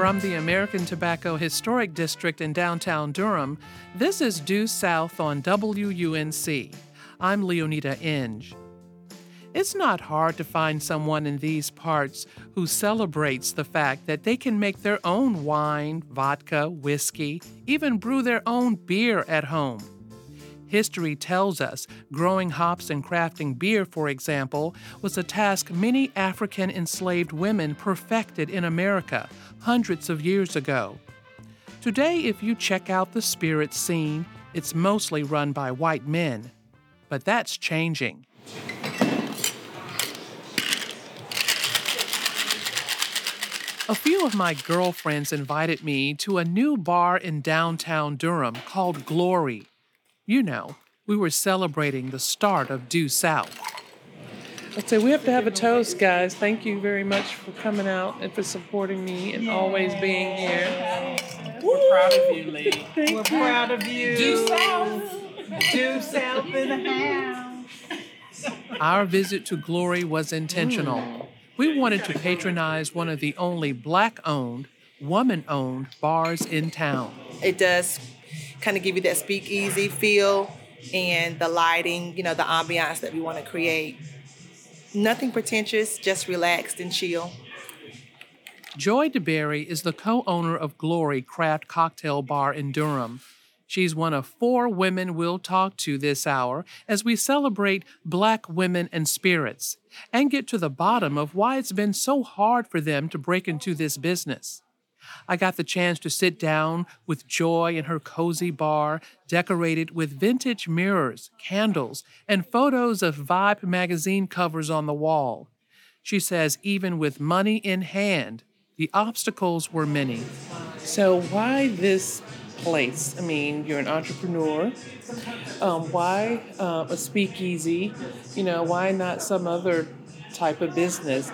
From the American Tobacco Historic District in downtown Durham, this is Due South on WUNC. I'm Leoneda Inge. It's not hard to find someone in these parts who celebrates the fact that they can make their own wine, vodka, whiskey, even brew their own beer at home. History tells us growing hops and crafting beer, for example, was a task many African enslaved women perfected in America hundreds of years ago. Today, if you check out the spirit scene, it's mostly run by white men. But that's changing. A few of my girlfriends invited me to a new bar in downtown Durham called Glory. You know, we were celebrating the start of Due South. I'd say we have to have a toast, guys. Thank you very much for coming out and for supporting me and always being here. We're proud of you, Lee. Thank We're you. proud of you. Due South. Due South in the house. Our visit to Glory was intentional. Hmm. We wanted to patronize one of the only black owned, woman owned bars in town. It does kind of give you that speakeasy feel and the lighting, you know, the ambiance that we want to create. Nothing pretentious, just relaxed and chill. Joy DeBerry is the co owner of Glory Craft Cocktail Bar in Durham. She's one of four women we'll talk to this hour as we celebrate Black women and spirits and get to the bottom of why it's been so hard for them to break into this business. I got the chance to sit down with Joy in her cozy bar, decorated with vintage mirrors, candles, and photos of Vibe magazine covers on the wall. She says, even with money in hand, the obstacles were many. So, why this place? I mean, you're an entrepreneur. Um, why uh, a speakeasy? You know, why not some other type of business?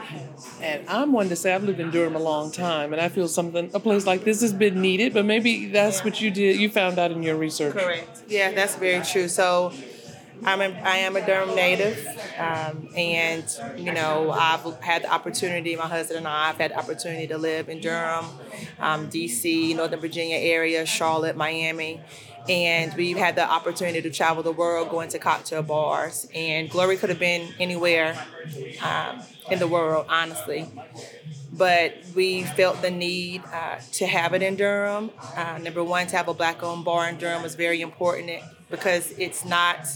And I'm one to say I've lived in Durham a long time, and I feel something a place like this has been needed. But maybe that's what you did. You found out in your research. Correct. Yeah, that's very true. So, I'm a, I am a Durham native, um, and you know I've had the opportunity. My husband and I have had the opportunity to live in Durham, um, D.C., Northern Virginia area, Charlotte, Miami, and we've had the opportunity to travel the world, going to cocktail bars. And Glory could have been anywhere um, in the world, honestly. But we felt the need uh, to have it in Durham. Uh, number one, to have a black-owned bar in Durham was very important because it's not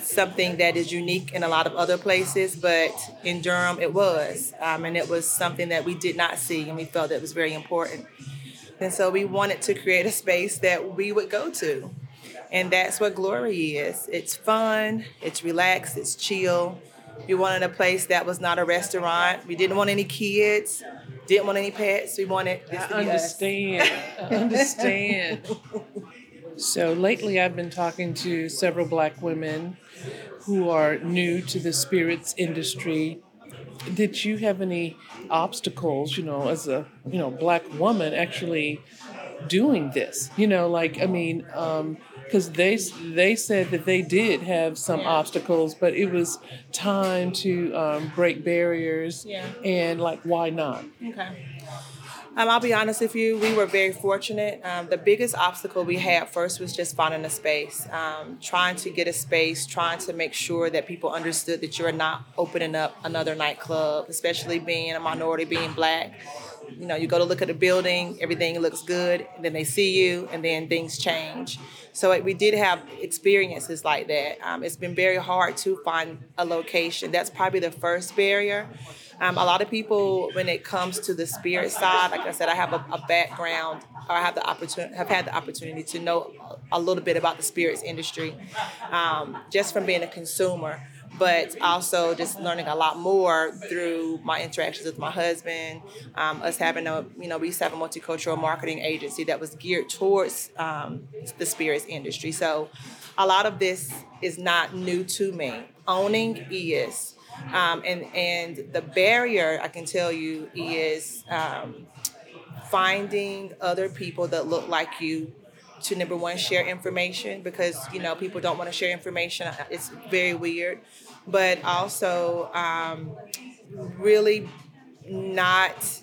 something that is unique in a lot of other places, but in Durham it was. Um, and it was something that we did not see, and we felt that was very important. And so we wanted to create a space that we would go to. And that's what Glory is it's fun, it's relaxed, it's chill. We wanted a place that was not a restaurant. We didn't want any kids, didn't want any pets. We wanted this to I us. understand. I understand. so lately, I've been talking to several black women who are new to the spirits industry. Did you have any obstacles, you know, as a you know black woman actually doing this? You know, like I mean, because they they said that they did have some obstacles, but it was time to um, break barriers. Yeah. And like, why not? Okay. Um, I'll be honest with you, we were very fortunate. Um, the biggest obstacle we had first was just finding a space, um, trying to get a space, trying to make sure that people understood that you're not opening up another nightclub, especially being a minority, being black. You know, you go to look at a building, everything looks good, then they see you, and then things change. So we did have experiences like that. Um, it's been very hard to find a location. That's probably the first barrier. Um, a lot of people, when it comes to the spirit side, like I said, I have a, a background, or I have the opportunity, have had the opportunity to know a little bit about the spirits industry, um, just from being a consumer, but also just learning a lot more through my interactions with my husband, um, us having a, you know, we used to have a multicultural marketing agency that was geared towards um, the spirits industry. So, a lot of this is not new to me. Owning is. Um, and and the barrier I can tell you is um, finding other people that look like you to number one share information because you know people don't want to share information. It's very weird, but also um, really not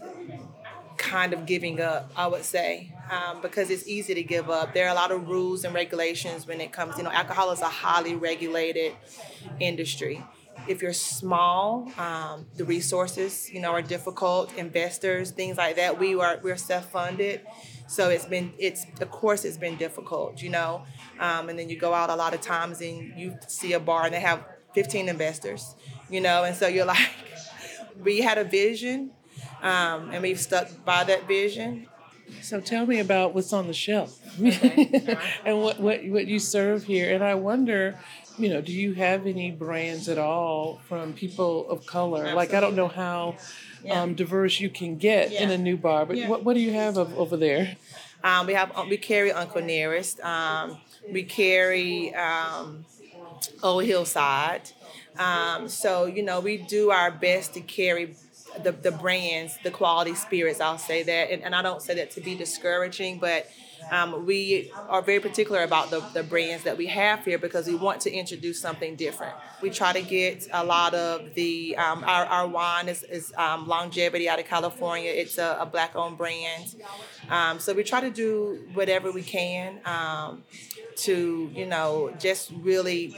kind of giving up, I would say, um, because it's easy to give up. There are a lot of rules and regulations when it comes, you know, alcohol is a highly regulated industry. If you're small, um, the resources, you know, are difficult. Investors, things like that. We are we're self-funded, so it's been it's of course it's been difficult, you know. Um, and then you go out a lot of times and you see a bar and they have 15 investors, you know, and so you're like, we had a vision um, and we've stuck by that vision. So tell me about what's on the shelf and what, what, what you serve here. And I wonder, you know, do you have any brands at all from people of color? Absolutely. Like, I don't know how yeah. um, diverse you can get yeah. in a new bar, but yeah. what, what do you have of, over there? Um, we have we carry Uncle Nearest. Um, we carry um, Old Hillside. Um, so you know we do our best to carry the, the brands, the quality spirits, I'll say that. And, and I don't say that to be discouraging, but um, we are very particular about the, the brands that we have here because we want to introduce something different. We try to get a lot of the, um, our, our wine is, is um, longevity out of California. It's a, a black owned brand. Um, so we try to do whatever we can um, to, you know, just really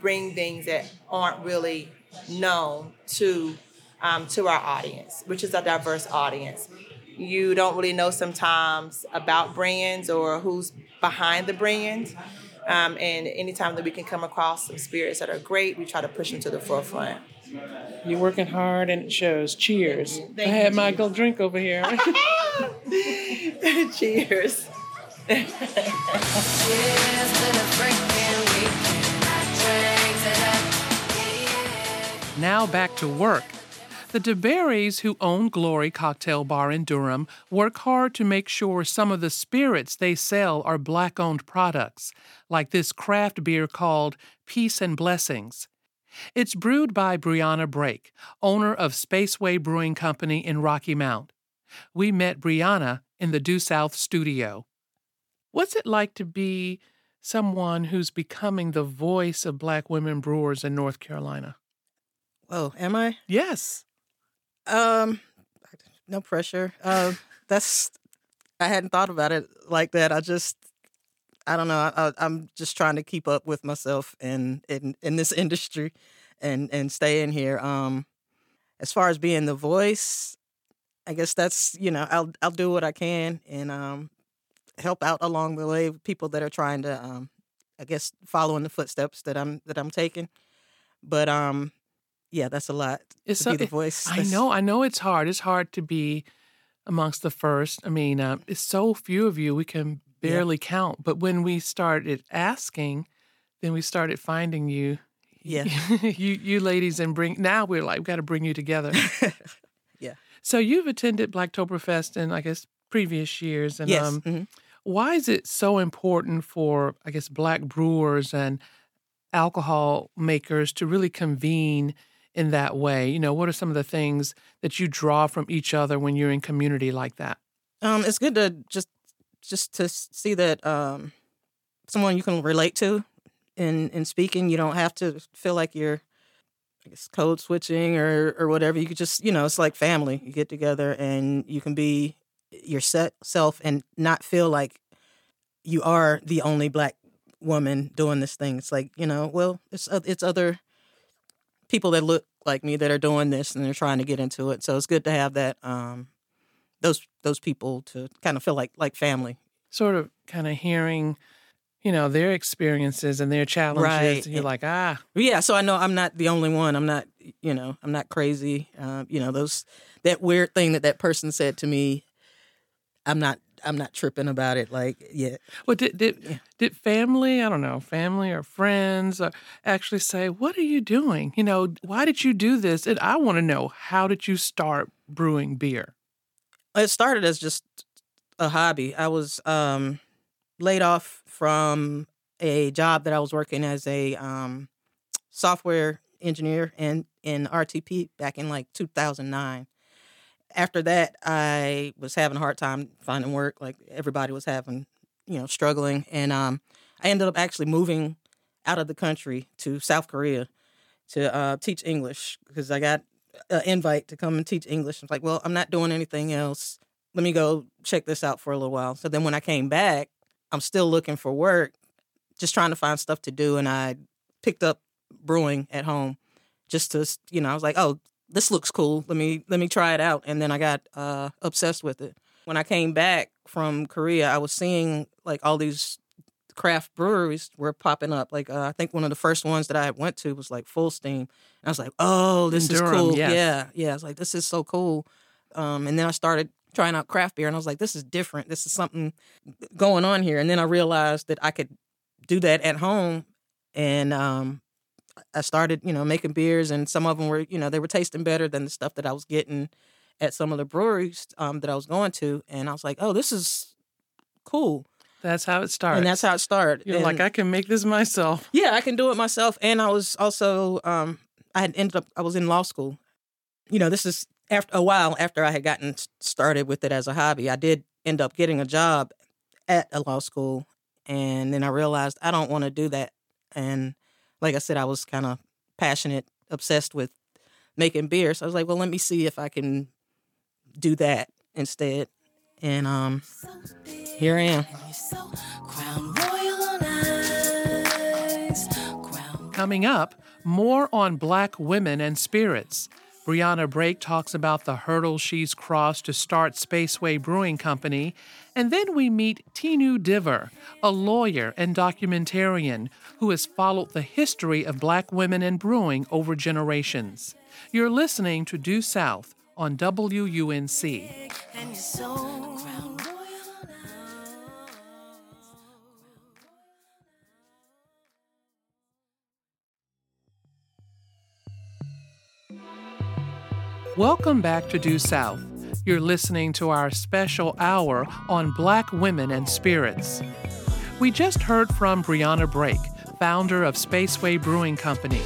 bring things that aren't really known to um, to our audience, which is a diverse audience. You don't really know sometimes about brands or who's behind the brand. Um, and anytime that we can come across some spirits that are great, we try to push them to the forefront. You're working hard and it shows. Cheers. Thank I had my go drink over here. Cheers. now back to work. The DeBerrys, who own Glory Cocktail Bar in Durham, work hard to make sure some of the spirits they sell are black owned products, like this craft beer called Peace and Blessings. It's brewed by Brianna Brake, owner of Spaceway Brewing Company in Rocky Mount. We met Brianna in the Due South studio. What's it like to be someone who's becoming the voice of black women brewers in North Carolina? Oh, am I? Yes. Um, no pressure. Uh, that's I hadn't thought about it like that. I just I don't know. I, am just trying to keep up with myself and in in this industry, and and stay in here. Um, as far as being the voice, I guess that's you know I'll I'll do what I can and um help out along the way people that are trying to um I guess follow in the footsteps that I'm that I'm taking. But um yeah, that's a lot. It's to so, be the voice. I know, I know it's hard. It's hard to be amongst the first. I mean, uh, it's so few of you we can barely yeah. count. But when we started asking, then we started finding you. Yeah, you you ladies and bring. Now we're like, we got to bring you together. yeah. So you've attended Blacktoberfest in I guess previous years, and yes. um, mm-hmm. why is it so important for I guess black brewers and alcohol makers to really convene? In that way? You know, what are some of the things that you draw from each other when you're in community like that? Um, it's good to just just to see that um, someone you can relate to in in speaking. You don't have to feel like you're I guess code switching or or whatever. You could just you know it's like family. You get together and you can be yourself and not feel like you are the only black woman doing this thing. It's like you know, well, it's it's other people that look like me that are doing this and they're trying to get into it. So it's good to have that um, those those people to kind of feel like like family. Sort of kind of hearing, you know, their experiences and their challenges. Right. You're like, ah. Yeah, so I know I'm not the only one. I'm not, you know, I'm not crazy. Uh, you know, those that weird thing that that person said to me, I'm not I'm not tripping about it like yet. Well, did did yeah. did family? I don't know, family or friends, or uh, actually say, "What are you doing? You know, why did you do this?" And I want to know, how did you start brewing beer? It started as just a hobby. I was um, laid off from a job that I was working as a um, software engineer and in RTP back in like 2009 after that, I was having a hard time finding work. Like everybody was having, you know, struggling, and um, I ended up actually moving out of the country to South Korea to uh, teach English because I got an invite to come and teach English. I was like, well, I'm not doing anything else. let me go check this out for a little while. So then when I came back, I'm still looking for work, just trying to find stuff to do. And I picked up brewing at home just to, you know, I was like, oh, this looks cool. Let me let me try it out. And then I got uh, obsessed with it. When I came back from Korea, I was seeing like all these craft breweries were popping up. Like uh, I think one of the first ones that I went to was like Fullsteam. And I was like, oh, this In is cool. yes. Yeah, yeah. I was like, this is so cool. Um, and then I started trying out craft beer, and I was like, this is different. This is something going on here. And then I realized that I could do that at home, and um, I started, you know, making beers, and some of them were, you know, they were tasting better than the stuff that I was getting at some of the breweries um, that I was going to. And I was like, oh, this is cool. That's how it starts. And that's how it started. You're like, I can make this myself. yeah, I can do it myself. And I was also, um, I had ended up, I was in law school. You know, this is after a while after I had gotten started with it as a hobby. I did end up getting a job at a law school. And then I realized I don't want to do that. And like I said, I was kind of passionate, obsessed with making beer. So I was like, well, let me see if I can do that instead. And um, here I am. Coming up, more on black women and spirits. Brianna Brake talks about the hurdles she's crossed to start Spaceway Brewing Company. And then we meet Tinu Diver, a lawyer and documentarian who has followed the history of black women in brewing over generations. You're listening to Due South on WUNC. Welcome back to Due South. You're listening to our special hour on Black Women and Spirits. We just heard from Brianna Brake, founder of Spaceway Brewing Company.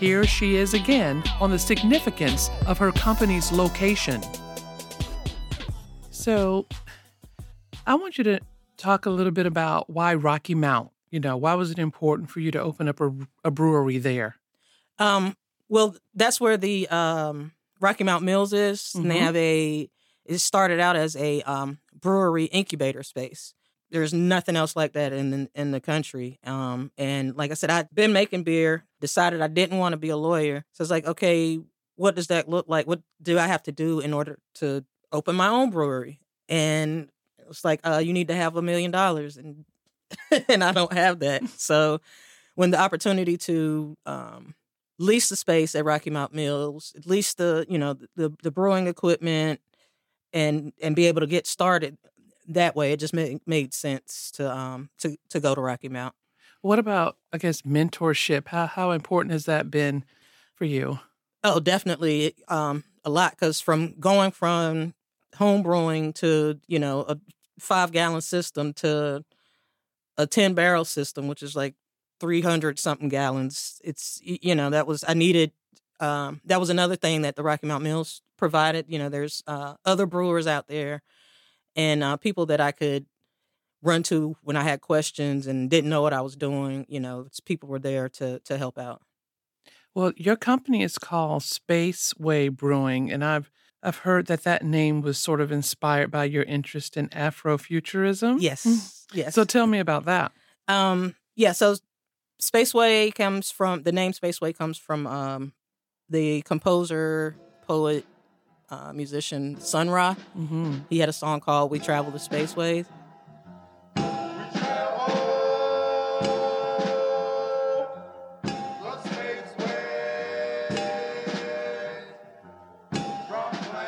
Here she is again on the significance of her company's location. So, I want you to talk a little bit about why Rocky Mount. You know, why was it important for you to open up a, a brewery there? Um, well, that's where the um, Rocky Mount Mills is. And they Mhm. have a. It started out as a um, brewery incubator space. There's nothing else like that in the, in the country. Um, and like I said, I'd been making beer. Decided I didn't want to be a lawyer. So it's like, okay, what does that look like? What do I have to do in order to open my own brewery? And it was like, uh, you need to have a million dollars, and and I don't have that. So when the opportunity to um, lease the space at Rocky Mount Mills, lease the you know the the brewing equipment, and and be able to get started that way, it just made made sense to um to to go to Rocky Mount. What about, I guess, mentorship? How how important has that been for you? Oh, definitely um a lot because from going from home brewing to you know a five gallon system to a 10 barrel system which is like 300 something gallons it's you know that was i needed um that was another thing that the rocky mount mills provided you know there's uh other brewers out there and uh people that i could run to when i had questions and didn't know what i was doing you know it's people were there to to help out Well, your company is called Spaceway Brewing, and I've I've heard that that name was sort of inspired by your interest in Afrofuturism. yes yes Mm. So tell me about that. Um, yeah, so Spaceway comes from the name Spaceway comes from um the composer, poet, uh, musician Sun Ra. hmm He had a song called "We Travel the Spaceways."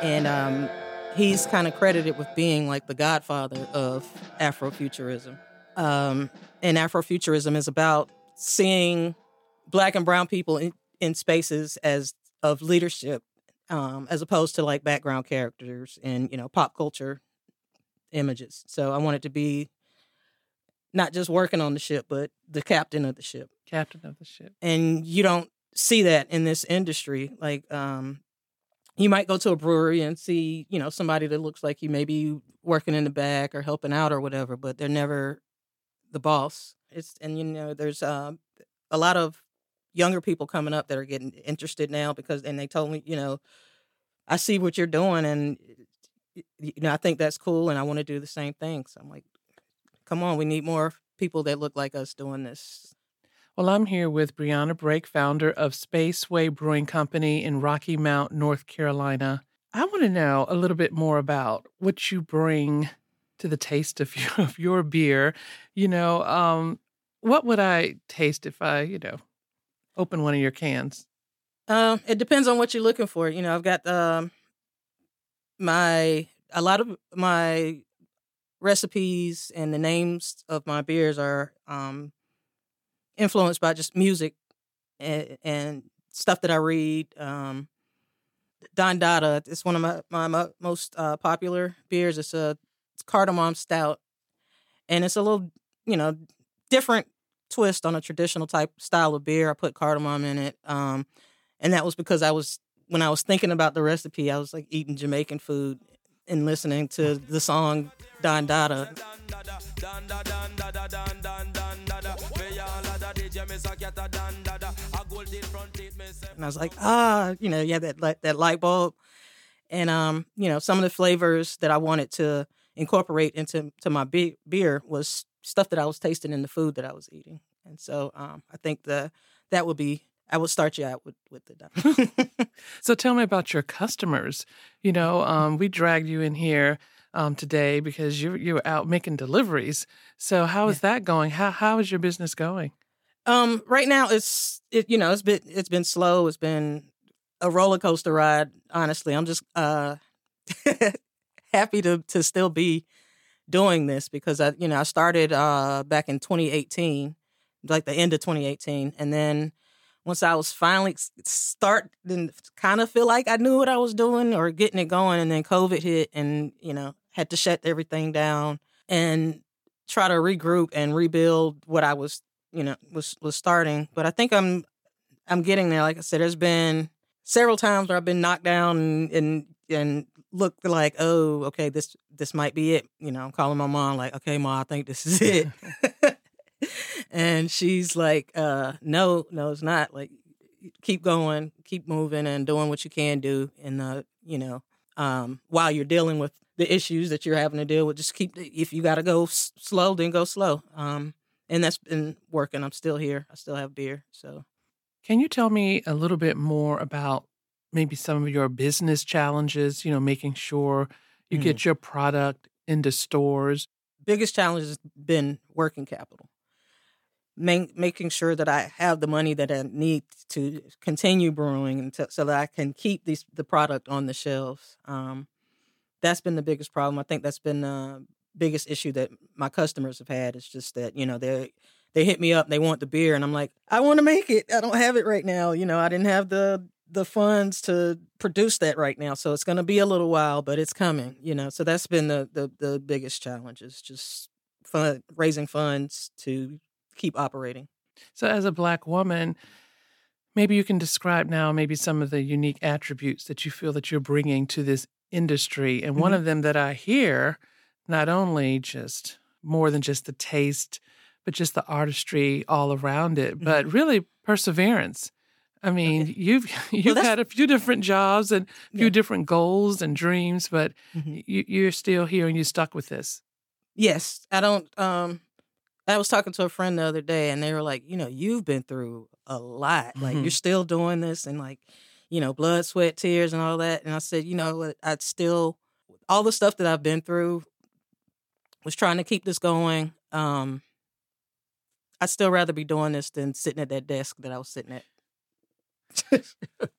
And um, he's kind of credited with being like the godfather of Afrofuturism. Um, and Afrofuturism is about seeing black and brown people in, in spaces as of leadership, um, as opposed to like background characters and you know pop culture images. So I wanted to be not just working on the ship, but the captain of the ship. Captain of the ship. And you don't see that in this industry. Like, um, you might go to a brewery and see, you know, somebody that looks like you maybe working in the back or helping out or whatever, but they're never the boss. It's and you know, there's um, a lot of younger people coming up that are getting interested now because and they told me, you know, I see what you're doing and you know, I think that's cool, and I want to do the same thing. So I'm like, come on, we need more people that look like us doing this. Well, I'm here with Brianna Brake, founder of Spaceway Brewing Company in Rocky Mount, North Carolina. I want to know a little bit more about what you bring to the taste of your, of your beer. You know, um, what would I taste if I, you know, open one of your cans? Um, it depends on what you're looking for. You know, I've got um my a lot of my recipes and the names of my beers are um influenced by just music and, and stuff that I read. Um, Don Dada, it's one of my my mo- most uh, popular beers. It's a it's cardamom stout, and it's a little you know different twist on a traditional type style of beer. I put cardamom in it. Um, and that was because I was when I was thinking about the recipe, I was like eating Jamaican food and listening to the song Don Dada. And I was like, ah, you know, yeah, that light, that light bulb, and um, you know, some of the flavors that I wanted to incorporate into to my be- beer was stuff that I was tasting in the food that I was eating, and so um, I think the that would be I would start you out with with the So tell me about your customers. You know, um, we dragged you in here um, today because you you were out making deliveries. So how is that going? How how is your business going? Um, right now it's it you know it's been it's been slow. It's been a roller coaster ride. Honestly, I'm just uh happy to to still be doing this because I you know I started uh back in 2018, like the end of 2018, and then once I was finally s- starting to kind of feel like I knew what I was doing or getting it going, and then COVID hit, and you know had to shut everything down and try to regroup and rebuild what I was you know was was starting. But I think I'm I'm getting there. Like I said, there's been several times where I've been knocked down and and and looked like, oh, okay, this this might be it. You know, I'm calling my mom like, okay, ma, I think this is it. and she's like, uh, no, no, it's not. Like, keep going, keep moving, and doing what you can do. And uh, you know, um, while you're dealing with the issues that you're having to deal with, just keep. If you got to go s- slow, then go slow. Um, and that's been working. I'm still here. I still have beer. So Can you tell me a little bit more about maybe some of your business challenges? You know, making sure you Mm. get your product into stores. biggest challenge has been working capital. Ma- making sure that I have the money that I need to continue brewing and to, so that I can keep these the product on the shelves. Um, that's been the biggest problem. I think that's been the biggest issue that my customers have had. It's just that you know they they hit me up, they want the beer, and I'm like, I want to make it. I don't have it right now. You know, I didn't have the the funds to produce that right now, so it's going to be a little while, but it's coming. You know, so that's been the the, the biggest challenge is just fund raising funds to keep operating. So, as a Black woman, maybe you can describe now maybe some of the unique attributes that you feel that you're bringing to this industry. And one Mhm. of them that I hear, not only just more than just the taste, but just the artistry all around it, but really perseverance. I mean, you've you've that's- had a few different jobs and a few Yeah. different goals and dreams, but Mhm. you, you're still here and you stuck with this. Yes, I don't. Um, I was talking to a friend the other day, and they were like, you know, you've been through a lot. Like Mhm. you're still doing this, and like, you know, blood, sweat, tears, and all that. And I said, you know, what? I'd still all the stuff that I've been through was trying to keep this going. Um, I'd still rather be doing this than sitting at that desk that I was sitting at.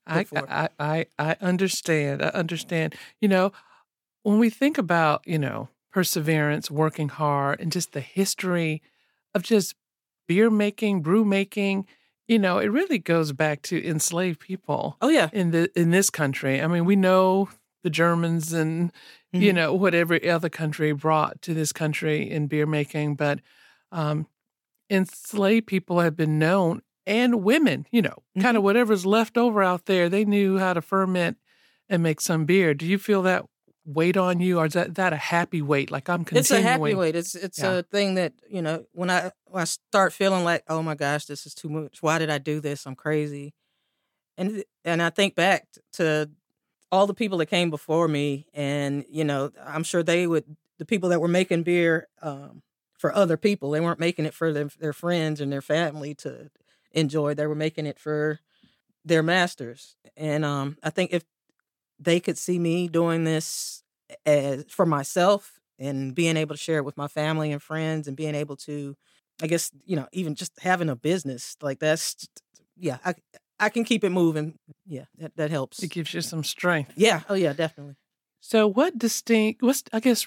I. I I I understand. I understand. You know, when we think about, you know, perseverance, working hard, and just the history of just beer making, brew making, you know, it really goes back to enslaved people oh yeah, in the in this country. I mean, we know the Germans and you Mhm. know what every other country brought to this country in beer making, but um, enslaved people have been known and women, you know, kind of whatever's left over out there, they knew how to ferment and make some beer. Do you feel that weight on you, or is that, that a happy weight? Like I'm continuing. It's a happy weight. It's it's Yeah. a thing that you know when I when I start feeling like oh my gosh this is too much. Why did I do this? I'm crazy. And and I think back to all the people that came before me, and you know, I'm sure they would the people that were making beer um, for other people. They weren't making it for their, their friends and their family to enjoy. They were making it for their masters. And um, I think if they could see me doing this as for myself and being able to share it with my family and friends and being able to, I guess you know, even just having a business like that's, yeah, I I can keep it moving. Yeah, that that helps. It gives you some strength. Yeah. Oh yeah, definitely. So, what distinct? What's I guess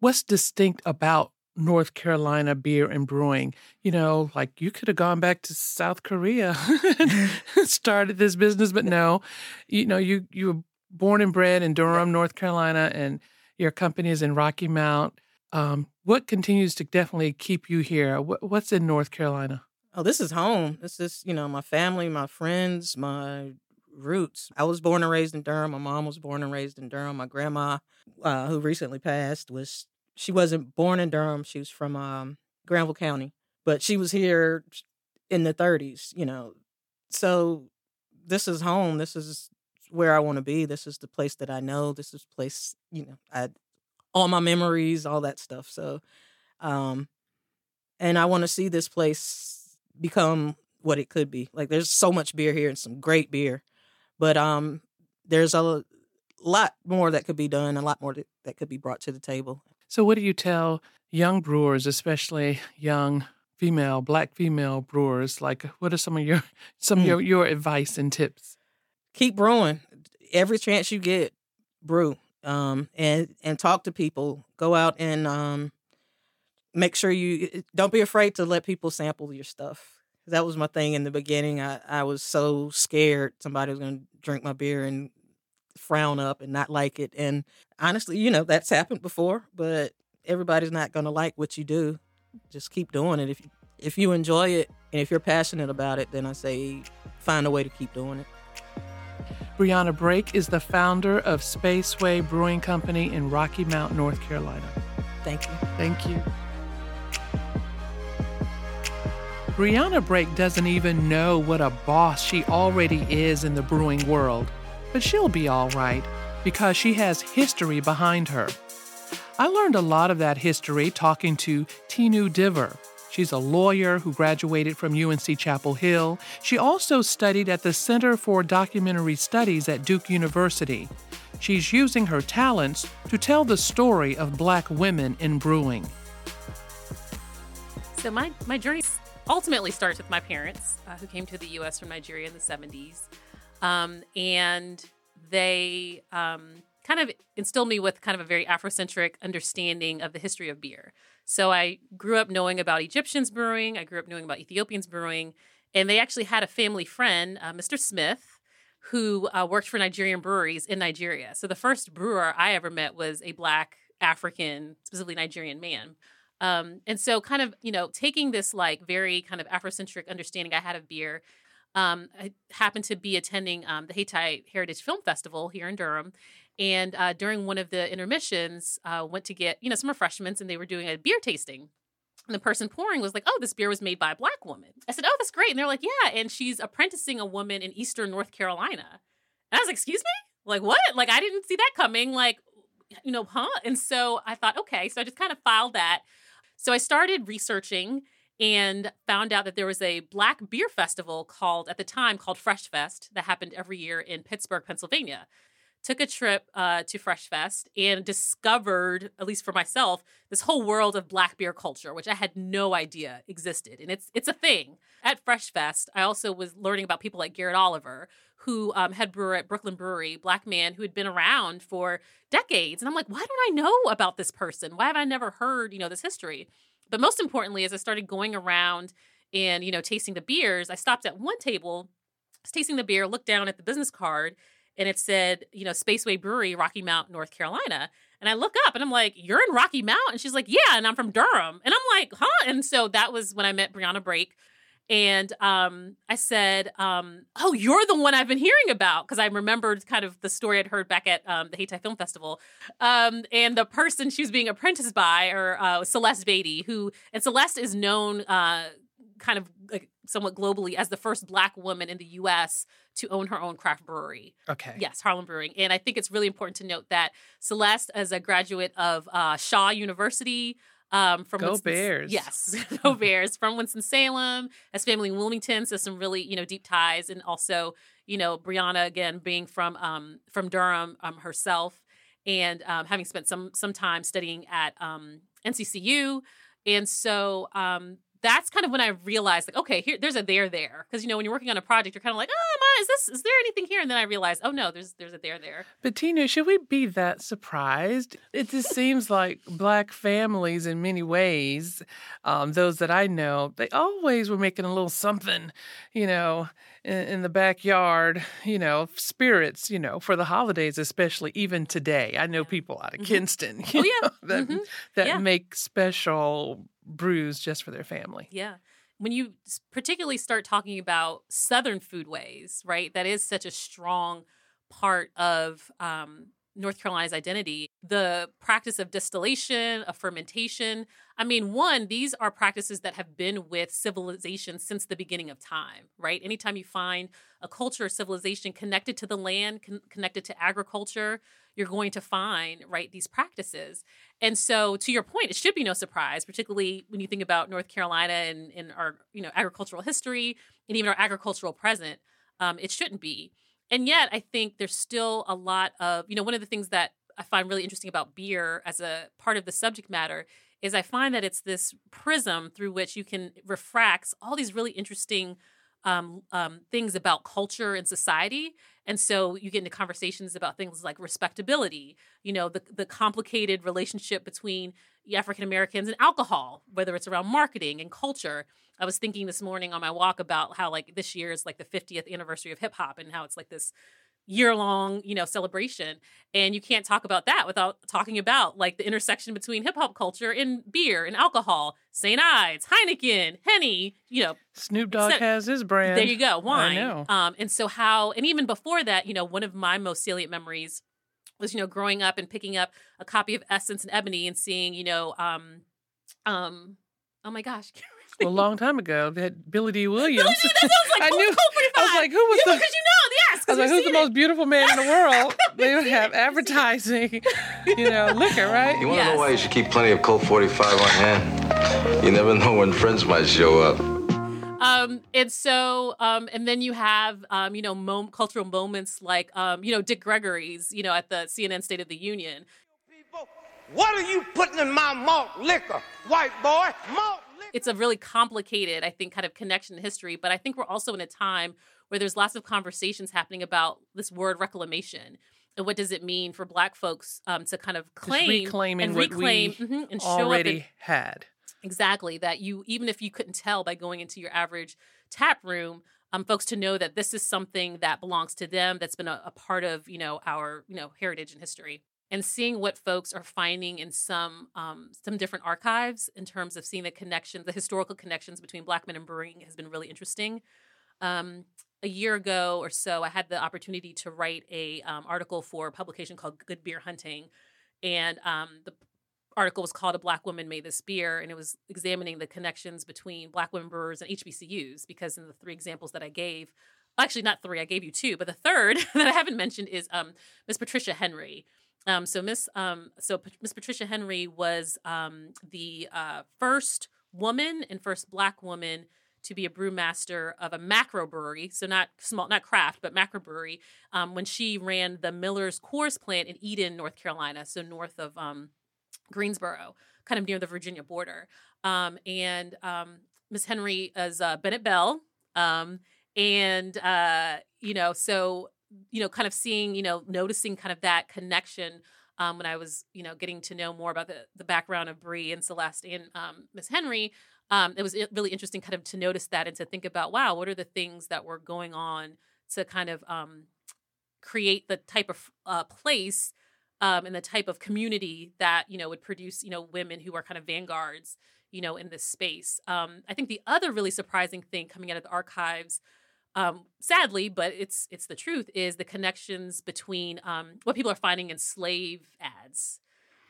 what's distinct about North Carolina beer and brewing? You know, like you could have gone back to South Korea and started this business, but no, you know, you you were born and bred in Durham, North Carolina, and your company is in Rocky Mount. Um, what continues to definitely keep you here? What, what's in North Carolina? Oh, this is home. This is, you know, my family, my friends, my roots. I was born and raised in Durham. My mom was born and raised in Durham. My grandma, uh, who recently passed, was she wasn't born in Durham. She was from um, Granville County, but she was here in the 30s. You know, so this is home. This is where I want to be. This is the place that I know. This is place, you know, I all my memories, all that stuff. So, um, and I want to see this place become what it could be. Like there's so much beer here and some great beer, but um, there's a lot more that could be done, a lot more that could be brought to the table. So, what do you tell young brewers, especially young female, black female brewers? Like, what are some of your some of Mm. your, your advice and tips? Keep brewing. Every chance you get, brew. Um, and and talk to people. Go out and um, make sure you don't be afraid to let people sample your stuff. That was my thing in the beginning. I, I was so scared somebody was going to drink my beer and frown up and not like it. And honestly, you know, that's happened before, but everybody's not going to like what you do. Just keep doing it. If you, if you enjoy it and if you're passionate about it, then I say find a way to keep doing it. Brianna Brake is the founder of Spaceway Brewing Company in Rocky Mount, North Carolina. Thank you. Thank you. Brianna Brake doesn't even know what a boss she already is in the brewing world, but she'll be all right because she has history behind her. I learned a lot of that history talking to Tinu Diver. She's a lawyer who graduated from UNC Chapel Hill. She also studied at the Center for Documentary Studies at Duke University. She's using her talents to tell the story of black women in brewing. So my my journey ultimately starts with my parents, uh, who came to the U.S. from Nigeria in the '70s, um, and they um, kind of instilled me with kind of a very Afrocentric understanding of the history of beer. So I grew up knowing about Egyptians brewing. I grew up knowing about Ethiopians brewing, and they actually had a family friend, uh, Mr. Smith, who uh, worked for Nigerian breweries in Nigeria. So the first brewer I ever met was a black African, specifically Nigerian man. Um, and so, kind of, you know, taking this like very kind of Afrocentric understanding I had of beer, um, I happened to be attending um, the Hayti Heritage Film Festival here in Durham. And uh, during one of the intermissions, uh, went to get, you know, some refreshments and they were doing a beer tasting. And the person pouring was like, oh, this beer was made by a black woman. I said, oh, that's great. And they're like, yeah. And she's apprenticing a woman in Eastern North Carolina. And I was like, excuse me? Like, what? Like, I didn't see that coming. Like, you know, huh? And so I thought, okay. So I just kind of filed that. So I started researching and found out that there was a black beer festival called, at the time, called Fresh Fest that happened every year in Pittsburgh, Pennsylvania. Took a trip uh, to Fresh Fest and discovered, at least for myself, this whole world of black beer culture, which I had no idea existed. And it's it's a thing. At Fresh Fest, I also was learning about people like Garrett Oliver, who um, head brewer at Brooklyn Brewery, black man who had been around for decades. And I'm like, why don't I know about this person? Why have I never heard, you know, this history? But most importantly, as I started going around and, you know, tasting the beers, I stopped at one table, was tasting the beer, looked down at the business card, and it said, you know, Spaceway Brewery, Rocky Mount, North Carolina. And I look up and I'm like, You're in Rocky Mount? And she's like, Yeah. And I'm from Durham. And I'm like, Huh? And so that was when I met Brianna Brake. And um, I said, um, Oh, you're the one I've been hearing about. Because I remembered kind of the story I'd heard back at um, the Hayti Film Festival. Um, and the person she was being apprenticed by, or uh, Celeste Beatty, who, and Celeste is known. Uh, kind of like somewhat globally as the first black woman in the US to own her own craft brewery. Okay. Yes, Harlem Brewing. And I think it's really important to note that Celeste, as a graduate of uh, Shaw University, um, from Go Winston- Bears. Yes, go Bears from Winston Salem, has family in Wilmington, so some really you know deep ties, and also you know Brianna again being from um, from Durham um, herself, and um, having spent some some time studying at um, NCCU, and so um, that's kind of when I realized like okay here there's a there there because you know when you're working on a project you're kind of like oh my is this is there anything here and then I realized oh no there's there's a there there But Tina, should we be that surprised? It just seems like black families, in many ways, um, those that I know, they always were making a little something, you know, in, in the backyard, you know, spirits, you know, for the holidays, especially even today. I know people out of Mhm. Kinston, Oh, yeah. know, that Mhm. that Yeah. make special brews just for their family. Yeah. When you particularly start talking about Southern foodways, right? That is such a strong part of um, North Carolina's identity. The practice of distillation, of fermentation. I mean, one, these are practices that have been with civilization since the beginning of time, right? Anytime you find a culture or civilization connected to the land, con- connected to agriculture, you're going to find, right, these practices. And so, to your point, it should be no surprise, particularly when you think about North Carolina and, and our, you know, agricultural history and even our agricultural present. Um, it shouldn't be. And yet, I think there's still a lot of, you know, one of the things that I find really interesting about beer as a part of the subject matter is I find that it's this prism through which you can refract all these really interesting um, um, things about culture and society. And so you get into conversations about things like respectability, you know, the, the complicated relationship between African Americans and alcohol, whether it's around marketing and culture. I was thinking this morning on my walk about how like this year is like the 50th anniversary of hip hop and how it's like this year long, you know, celebration. And you can't talk about that without talking about like the intersection between hip hop culture and beer and alcohol, St. Ides, Heineken, Henny, you know, Snoop Dogg has his brand. there you go, wine. I know. Um, and so how, and even before that, you know, one of my most salient memories was, you know, growing up and picking up a copy of Essence and Ebony and seeing, you know, um, um, oh my gosh, Well, a long time ago, that Billy Dee Williams. Billy Dee That sounds like I knew. I was like, who was yeah, the? because you know, I was like, who's the seen most beautiful man in the world? They would have it, we've seen it. advertising, you know, liquor, right? You want to Yes. know why you should keep plenty of Colt 45 on hand? You never know when friends might show up. Um, and so, um, and then you have, um, you know, mom- cultural moments like, um, you know, Dick Gregory's, you know, at the CNN State of the Union. people. What are you putting in my malt liquor, white boy? Malt liquor. it's a really complicated, I think, kind of connection to history. But I think we're also in a time where there's lots of conversations happening about this word reclamation and what does it mean for Black folks um, to kind of Just claim reclaiming and what reclaim we mhm, and show up already in, had. exactly that you even if you couldn't tell by going into your average tap room. Um, folks to know that this is something that belongs to them that's been a, a part of you know our you know heritage and history and seeing what folks are finding in some um, some different archives in terms of seeing the connections, the historical connections between Black men and brewing has been really interesting. Um, a year ago or so, I had the opportunity to write a um, article for a publication called Good Beer Hunting, and um, the article was called "A Black Woman Made This Beer," and it was examining the connections between Black women brewers and HBCUs. Because in the three examples that I gave, actually not three, I gave you two, but the third that I haven't mentioned is um, Miss Patricia Henry. Um, so Miss um, so Miss Patricia Henry was um, the uh, first woman and first Black woman to be a brewmaster of a macro brewery, so not small, not craft, but macro brewery. Um, when she ran the Miller's Coors plant in Eden, North Carolina, so north of um, Greensboro, kind of near the Virginia border. Um, and um, Miss Henry is uh, Bennett Belle, um, and uh, you know, so you know, kind of seeing, you know, noticing kind of that connection um, when I was, you know, getting to know more about the the background of Bree and Celeste and um, Miss Henry. Um, it was really interesting, kind of, to notice that and to think about, wow, what are the things that were going on to kind of um, create the type of uh, place um, and the type of community that you know would produce you know women who are kind of vanguards you know in this space? Um, i think the other really surprising thing coming out of the archives um, sadly but it's it's the truth is the connections between um, what people are finding in slave ads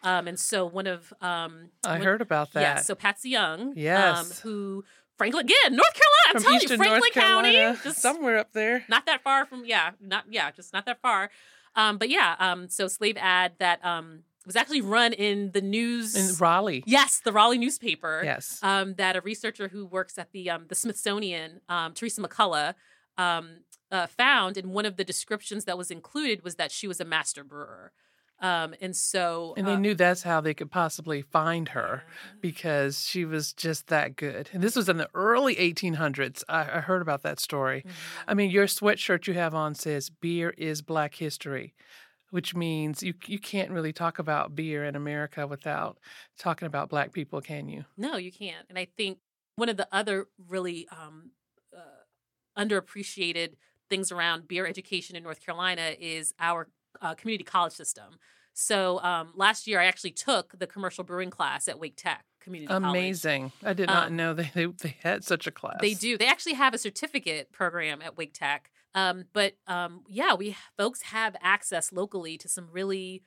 um, and so one of um, I one- heard about that. Yeah, so Patsy Young, um, Yes. who Franklin again, North Carolina. I'm From telling Eastern you, Franklin County, just somewhere up there. not that far from yeah, not yeah, just not that far. Um, but yeah, um, so slave ad that um was actually run in the news In Raleigh. Yes, the Raleigh newspaper. Yes. Um, that a researcher who works at the um, the Smithsonian, um, Theresa McCulla, um, uh, found, and one of the descriptions that was included was that she was a master brewer. Um, and so, And they uh, knew that's how they could possibly find her because she was just that good. And this was in the early 1800s. I, I heard about that story. I mean, your sweatshirt you have on says beer is black history, which means you, you can't really talk about beer in America without talking about black people, can you? No, you can't. And I think one of the other really um, uh, underappreciated things around beer education in North Carolina is our uh, community college system. So um, last year, I actually took the commercial brewing class at Wake Tech Community College. Amazing. I did not Um, know they, they, they had such a class. They do. They actually have a certificate program at Wake Tech. Um, but um, yeah, we folks have access locally to some really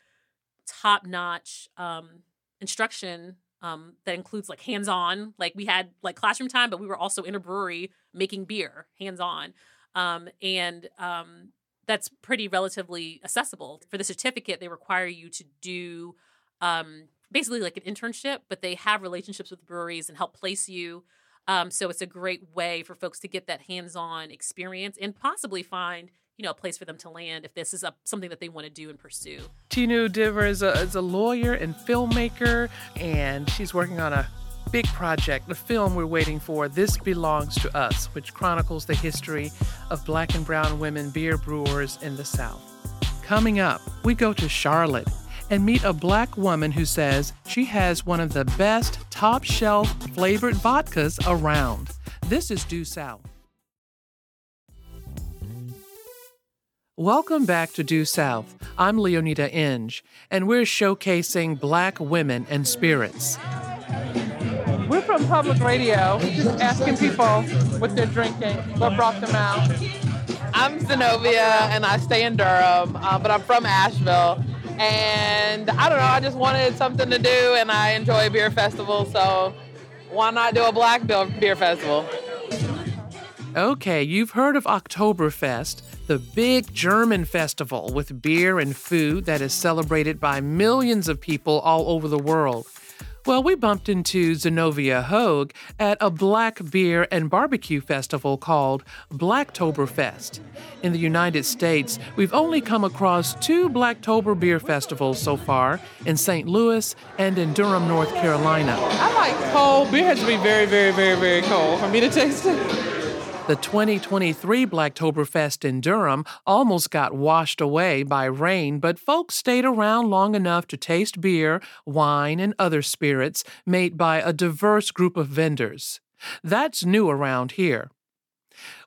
top notch um, instruction um, that includes like hands on. Like we had like classroom time, but we were also in a brewery making beer hands on. Um, and um, that's pretty relatively accessible. For the certificate, they require you to do um, basically like an internship, but they have relationships with breweries and help place you. Um, so it's a great way for folks to get that hands-on experience and possibly find, you know, a place for them to land if this is a, something that they want to do and pursue. Tinu Diver is a, is a lawyer and filmmaker, and she's working on a big project, the film we're waiting for, This Belongs to Us, which chronicles the history of black and brown women beer brewers in the South. Coming up, we go to Charlotte and meet a black woman who says she has one of the best top shelf flavored vodkas around. This is Due South. Welcome back to Due South. I'm Leoneda Inge, and we're showcasing black women and spirits. We're from public radio, just asking people what they're drinking, what brought them out. I'm Zenobia and I stay in Durham, uh, but I'm from Asheville. And I don't know, I just wanted something to do and I enjoy beer festival, so why not do a black beer beer festival? Okay, you've heard of Oktoberfest, the big German festival with beer and food that is celebrated by millions of people all over the world. Well, we bumped into Zenobia Hogue at a black beer and barbecue festival called Blacktoberfest. In the United States, we've only come across two Blacktober beer festivals so far in St. Louis and in Durham, North Carolina. I like cold beer has to be very, very, very, very cold for me to taste it. The 2023 Blacktoberfest in Durham almost got washed away by rain, but folks stayed around long enough to taste beer, wine, and other spirits made by a diverse group of vendors. That's new around here.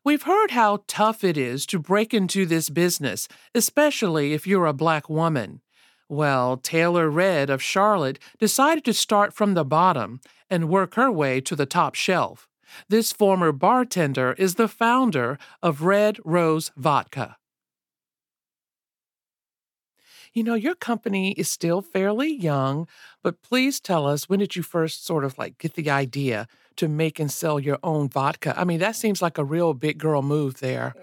We've heard how tough it is to break into this business, especially if you're a black woman. Well, Taylor Red of Charlotte decided to start from the bottom and work her way to the top shelf. This former bartender is the founder of Red Rose Vodka. You know, your company is still fairly young, but please tell us when did you first sort of like get the idea to make and sell your own vodka? I mean, that seems like a real big girl move there.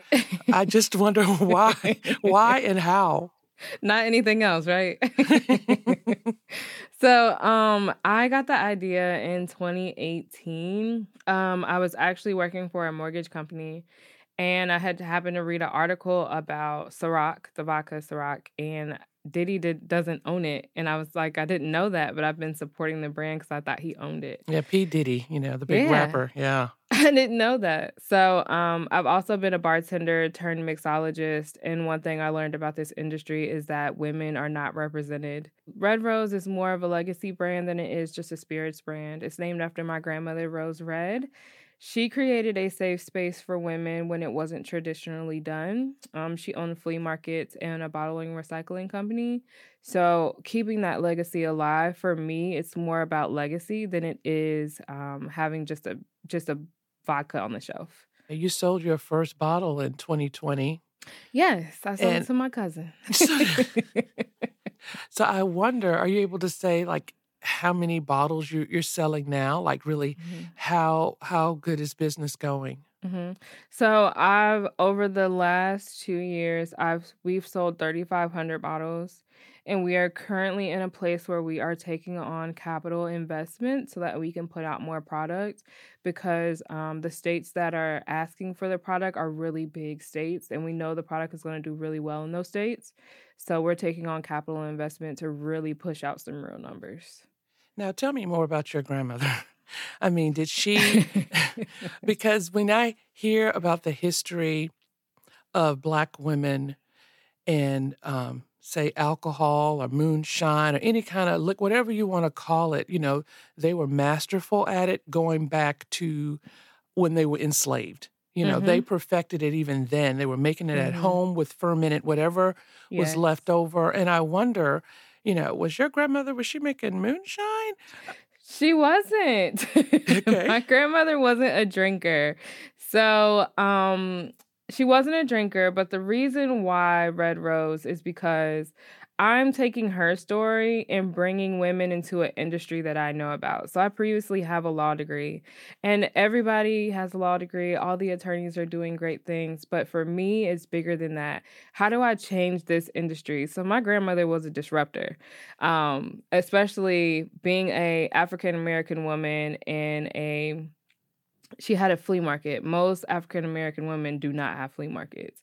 I just wonder why, why and how. not anything else, right? so, um, I got the idea in 2018. Um, I was actually working for a mortgage company, and I had happened to read an article about Ciroc, the vodka Ciroc, and Diddy did, doesn't own it, and I was like, I didn't know that, but I've been supporting the brand because I thought he owned it. Yeah, P. Diddy, you know, the big Yeah. rapper. Yeah. I didn't know that. So, um, I've also been a bartender turned mixologist, and one thing I learned about this industry is that women are not represented. Red Rose is more of a legacy brand than it is just a spirits brand. It's named after my grandmother, Rose Red. She created a safe space for women when it wasn't traditionally done. Um, she owned flea markets and a bottling recycling company. So, keeping that legacy alive for me, it's more about legacy than it is um, having just a just a vodka on the shelf. You sold your first bottle in 2020. Yes, I sold And- it to my cousin. So I wonder, are you able to say like how many bottles you, you're selling now? Like, really, Mhm. how how good is business going? hmm So I've over the last two years, I've we've sold 3,500 bottles, and we are currently in a place where we are taking on capital investment so that we can put out more product because um, the states that are asking for the product are really big states, and we know the product is going to do really well in those states. So we're taking on capital investment to really push out some real numbers. Now, tell me more about your grandmother. I mean, did she? because when I hear about the history of Black women and, um, say, alcohol or moonshine or any kind of look, whatever you want to call it, you know, they were masterful at it going back to when they were enslaved. You know, they hmm perfected it even then. They were making it at hmm home with fermented whatever was left over. And I wonder, you know, was your grandmother, was she making moonshine? She wasn't. Okay. My grandmother wasn't a drinker. So, um she wasn't a drinker, but the reason why Red Rose is because I'm taking her story and bringing women into an industry that I know about. So I previously have a law degree, and everybody has a law degree. All the attorneys are doing great things, but for me, it's bigger than that. How do I change this industry? So my grandmother was a disruptor, um, especially being a African American woman in a she had a flea market. Most African American women do not have flea markets.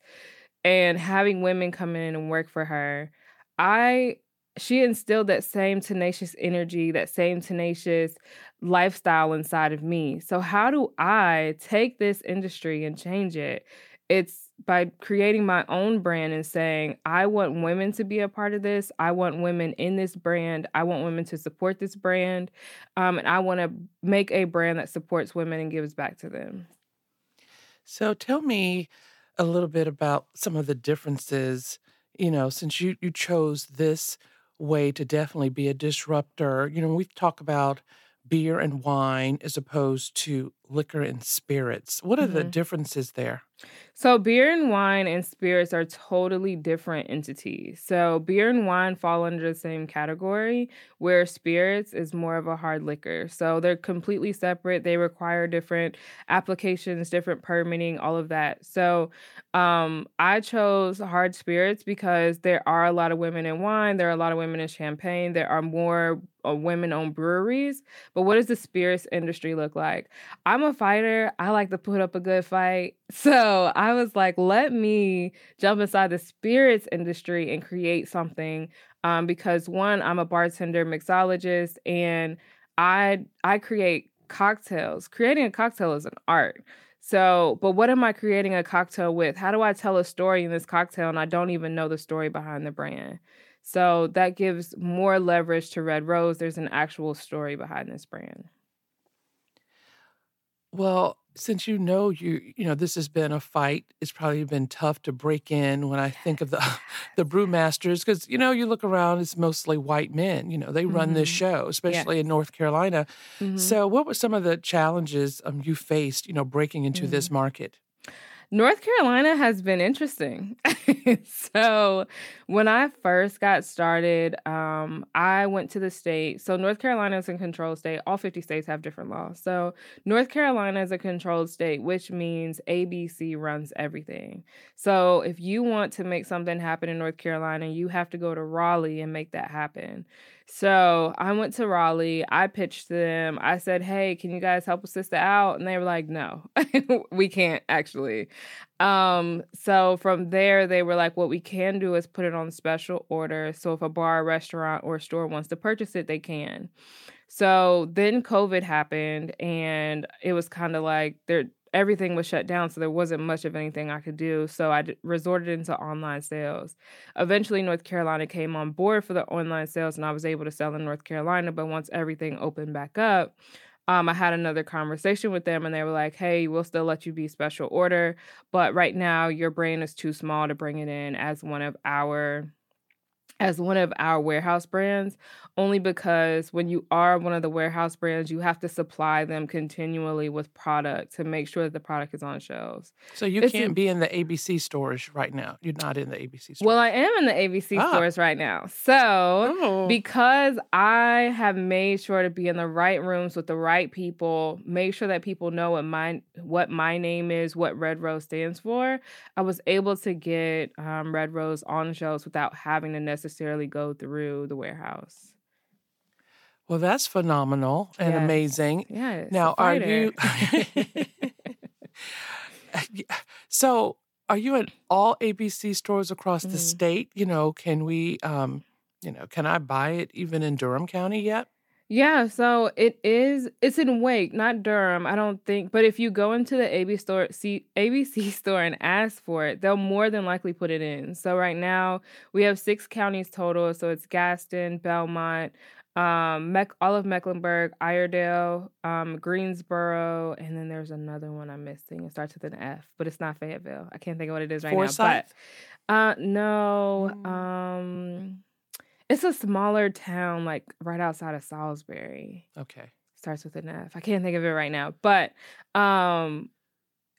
And having women come in and work for her, I she instilled that same tenacious energy, that same tenacious lifestyle inside of me. So how do I take this industry and change it? It's by creating my own brand and saying, I want women to be a part of this. I want women in this brand. I want women to support this brand. Um, and I want to make a brand that supports women and gives back to them. So tell me a little bit about some of the differences, you know, since you, you chose this way to definitely be a disruptor. You know, we talk about beer and wine as opposed to liquor and spirits. What are the Mhm. differences there? So, beer and wine and spirits are totally different entities. So, beer and wine fall under the same category, where spirits is more of a hard liquor. So, they're completely separate. They require different applications, different permitting, all of that. So, um, I chose hard spirits because there are a lot of women in wine, there are a lot of women in champagne, there are more uh, women owned breweries. But what does the spirits industry look like? I'm a fighter. I like to put up a good fight. So I was like, let me jump inside the spirits industry and create something. Um, because one, I'm a bartender mixologist and I I create cocktails. Creating a cocktail is an art. So, but what am I creating a cocktail with? How do I tell a story in this cocktail and I don't even know the story behind the brand? So that gives more leverage to Red Rose. There's an actual story behind this brand. Well, since you know you you know this has been a fight, it's probably been tough to break in when I think of the the brewmasters because you know you look around it's mostly white men, you know, they run this Mhm. show, especially in North Carolina. Mhm. So what were some of the challenges um, you faced, you know, breaking into Mm-hmm. this market? North Carolina has been interesting. so, when I first got started, um, I went to the state. So, North Carolina is a controlled state. All 50 states have different laws. So, North Carolina is a controlled state, which means ABC runs everything. So, if you want to make something happen in North Carolina, you have to go to Raleigh and make that happen. So I went to Raleigh. I pitched them. I said, "Hey, can you guys help a sister out?" And they were like, "No, we can't actually." Um, so from there, they were like, "What we can do is put it on special order. So if a bar, restaurant, or store wants to purchase it, they can." So then COVID happened, and it was kind of like there everything was shut down, so there wasn't much of anything I could do. So I d- resorted into online sales. Eventually, North Carolina came on board for the online sales, and I was able to sell in North Carolina. But once everything opened back up, um, I had another conversation with them, and they were like, "Hey, we'll still let you be special order, but right now your brain is too small to bring it in as one of our." As one of our warehouse brands only because when you are one of the warehouse brands you have to supply them continually with product to make sure that the product is on shelves So you It's can't a- be in the ABC stores right now. You're not in the ABC stores. well i am in the abc Ah. stores right now so Oh. because I have made sure to be in the right rooms with the right people, make sure that people know what my what my name is, what Red Rose stands for. I was able to get um, Red Rose on shelves without having to necessarily go through the warehouse. well, that's phenomenal and Yes. amazing. Yes. Now, are you? so, are you in all ABC stores across the Mhm. state? You know, can we? Um, you know, can I buy it even in Durham County yet? Yeah, so it is. It's in Wake, not Durham. I don't think. But if you go into the AB store, see ABC store and ask for it, they'll more than likely put it in. So right now we have six counties total. So it's Gaston, Belmont, um, all of Mecklenburg, Iredell, um, Greensboro, and then there's another one I'm missing. It starts with an F, but it's not Fayetteville. I can't think of what it is right Forsyth? now. But uh, no, um. It's a smaller town, like right outside of Salisbury. Okay. Starts with an F. I can't think of it right now. But um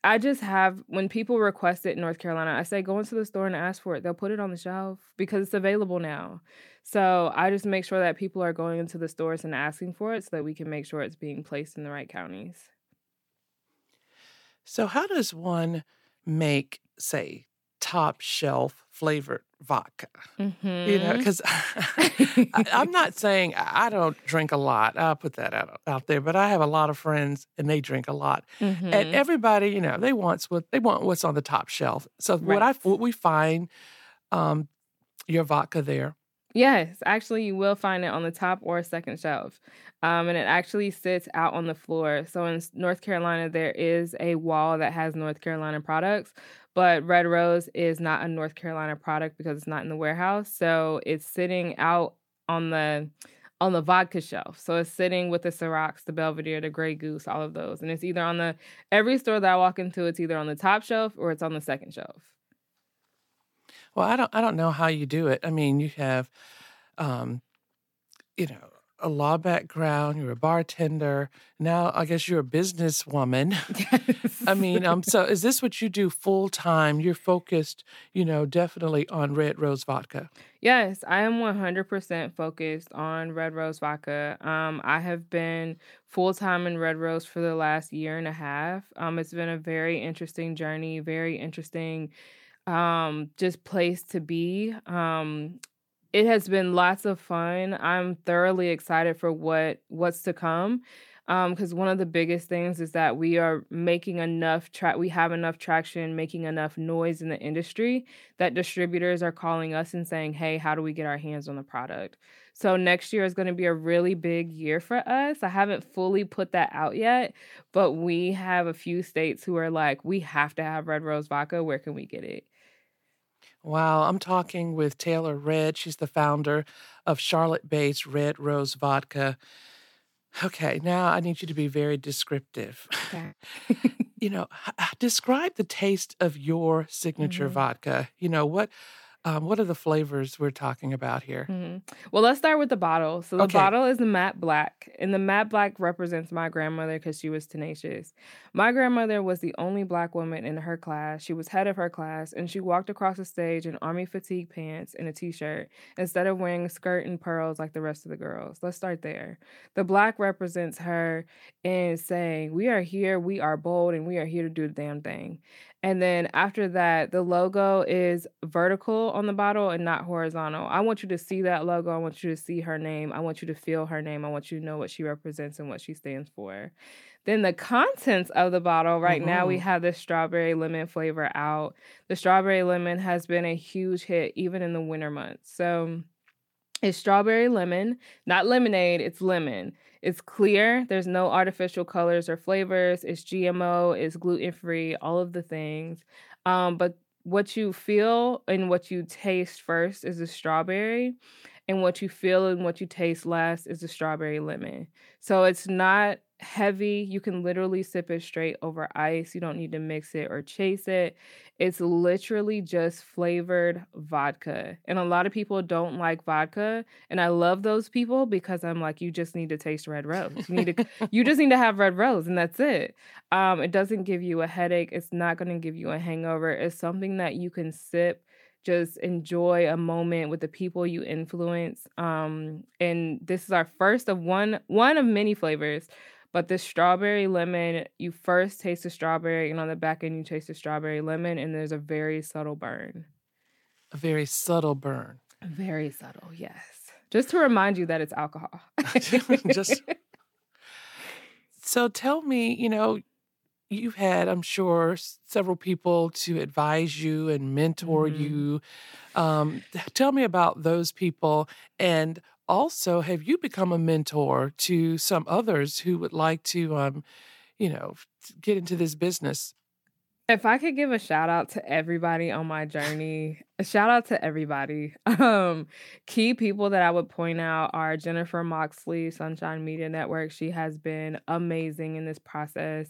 I just have when people request it in North Carolina, I say go into the store and ask for it. They'll put it on the shelf because it's available now. So I just make sure that people are going into the stores and asking for it so that we can make sure it's being placed in the right counties. So, how does one make, say, top shelf flavored vodka? You know, because I'm not saying I don't drink a lot. I'll put that out out there, but I have a lot of friends and they drink a lot, and Mhm. everybody, you know, they want what they want what's on the top shelf. So what I what we find, um, your vodka there. Yes, actually, you will find it on the top or second shelf. Um, and it actually sits out on the floor. So in North Carolina, there is a wall that has North Carolina products, but Red Rose is not a North Carolina product because it's not in the warehouse. So it's sitting out on the on the vodka shelf. So it's sitting with the Ciroc, the Belvedere, the Grey Goose, all of those. And it's either on the every store that I walk into, it's either on the top shelf or it's on the second shelf. Well, I don't I don't know how you do it. I mean, you have, um, you know, a law background. You're a bartender. Now, I guess you're a businesswoman. Yes. I mean, um, so is this what you do full time? You're focused, you know, definitely on Red Rose vodka. Yes, I am 100% focused on Red Rose vodka. Um, I have been full time in Red Rose for the last year and a half. Um, it's been a very interesting journey, very interesting, um, just place to be. Um, it has been lots of fun. I'm thoroughly excited for what what's to come. Um, because one of the biggest things is that we are making enough track, we have enough traction, making enough noise in the industry that distributors are calling us and saying, Hey, how do we get our hands on the product? So next year is going to be a really big year for us. I haven't fully put that out yet, but we have a few states who are like, we have to have Red Rose vodka. Where can we get it? Wow, I'm talking with Taylor Red. She's the founder of Charlotte based Red Rose Vodka. Okay, now I need you to be very descriptive. Okay. you know, describe the taste of your signature Mhm. vodka. You know, what um, what are the flavors we're talking about here? Mhm. Well, let's start with the bottle. So the Okay. bottle is the matte black, and the matte black represents my grandmother because she was tenacious. My grandmother was the only black woman in her class. She was head of her class, and she walked across the stage in army fatigue pants and a t-shirt instead of wearing a skirt and pearls like the rest of the girls. Let's start there. The black represents her in saying, "We are here, we are bold, and we are here to do the damn thing." And then after that, the logo is vertical on the bottle and not horizontal. I want you to see that logo. I want you to see her name. I want you to feel her name. I want you to know what she represents and what she stands for. Then the contents of the bottle, right now we Mhm. have this strawberry lemon flavor out. The strawberry lemon has been a huge hit even in the winter months. So it's strawberry lemon, not lemonade, it's lemon. It's clear. There's no artificial colors or flavors. It's GMO, it's gluten free, all of the things. Um, but what you feel and what you taste first is the strawberry. and what you feel and what you taste last is the strawberry lemon. So it's not heavy. You can literally sip it straight over ice. You don't need to mix it or chase it. It's literally just flavored vodka. And a lot of people don't like vodka. And I love those people because I'm like, you just need to taste red rose. You need to you just need to have red rose and that's it. Um, it doesn't give you a headache. It's not gonna give you a hangover. It's something that you can sip just enjoy a moment with the people you influence um and this is our first of one one of many flavors but the strawberry lemon, you first taste the strawberry, and on the back end, you taste the strawberry lemon, and there's a very subtle burn. A very subtle burn. Very subtle, yes. Just to remind you that it's alcohol. Just so tell me, you know, you've had, I'm sure, several people to advise you and mentor Mhm. you. Um, tell me about those people. And also, have you become a mentor to some others who would like to, um, you know, get into this business? If I could give a shout out to everybody on my journey, a shout out to everybody. Um, key people that I would point out are Jennifer Moxley, Sunshine Media Network. She has been amazing in this process.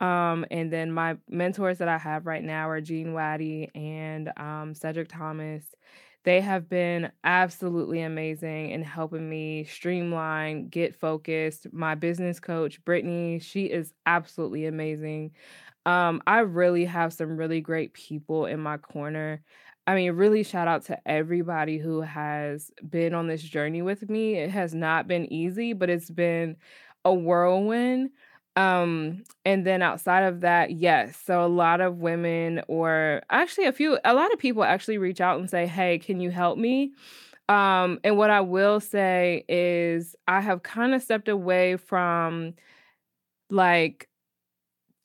Um, and then my mentors that I have right now are Gene Waddy and um, Cedric Thomas. They have been absolutely amazing in helping me streamline, get focused. My business coach, Brittany, she is absolutely amazing. Um, I really have some really great people in my corner. I mean, really shout out to everybody who has been on this journey with me. It has not been easy, but it's been a whirlwind. Um, and then outside of that, yes. So a lot of women or actually a few a lot of people actually reach out and say, "Hey, can you help me?" Um, and what I will say is I have kind of stepped away from like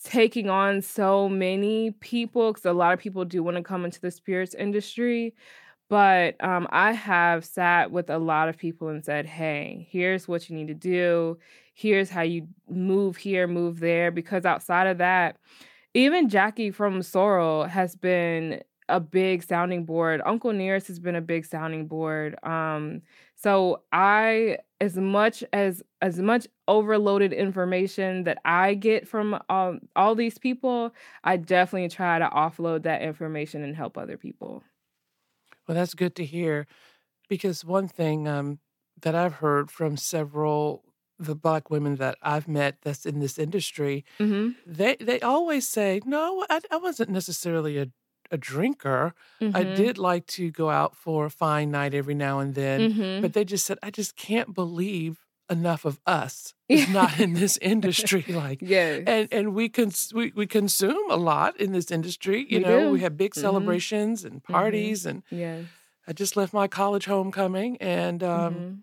taking on so many people because a lot of people do want to come into the spirits industry but um, i have sat with a lot of people and said hey here's what you need to do here's how you move here move there because outside of that even jackie from Sorel has been a big sounding board uncle nearest has been a big sounding board um, so i as much as as much overloaded information that I get from all, all these people, I definitely try to offload that information and help other people. Well, that's good to hear because one thing um, that I've heard from several the black women that I've met that's in this industry, Mm-hmm. they they always say, "No, I, I wasn't necessarily a a drinker. I Mhm. did like to go out for a fine night every now and then, Mhm. but they just said, I just can't believe enough of us is not in this industry. Like, Yes. and and we cons- we, we consume a lot in this industry. You We know, do. we have big Mhm. celebrations and parties, and Yes. I just left my college homecoming, and um, Mhm.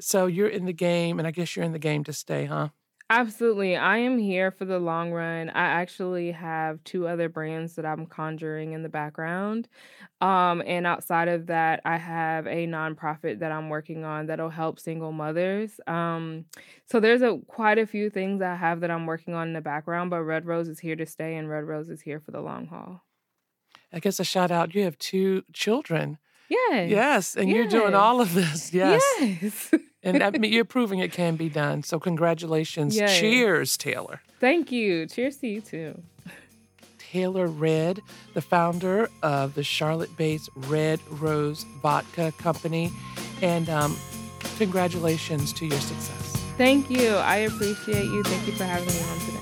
So you're in the game, and I guess you're in the game to stay, huh? Absolutely. I am here for the long run. I actually have two other brands that I'm conjuring in the background. Um, and outside of that, I have a nonprofit that I'm working on that'll help single mothers. Um, so there's a quite a few things I have that I'm working on in the background, but Red Rose is here to stay and Red Rose is here for the long haul. I guess a shout out. You have two children. Yes. Yes, and you're doing all of this. Yes. Yes. And I mean, you're proving it can be done. So congratulations. Yes. Cheers, Taylor. Thank you. Cheers to you too. Taylor Red, the founder of the Charlotte based Red Rose Vodka Company. And um, congratulations to your success. Thank you. I appreciate you. Thank you for having me on today.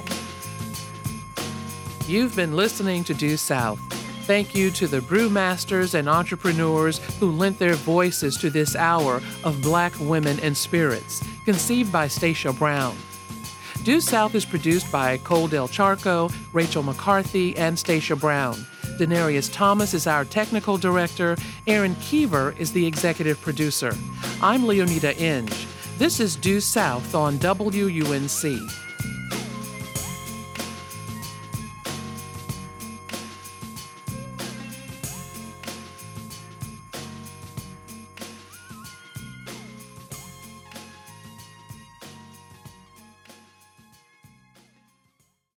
You've been listening to Due South. Thank you to the brewmasters and entrepreneurs who lent their voices to this hour of Black women and spirits, conceived by Stacia Brown. Due South is produced by Cole Del Charco, Rachel McCarthy, and Stacia Brown. Denarius Thomas is our technical director. Aaron Keever is the executive producer. I'm Leoneda Inge. This is Due South on WUNC.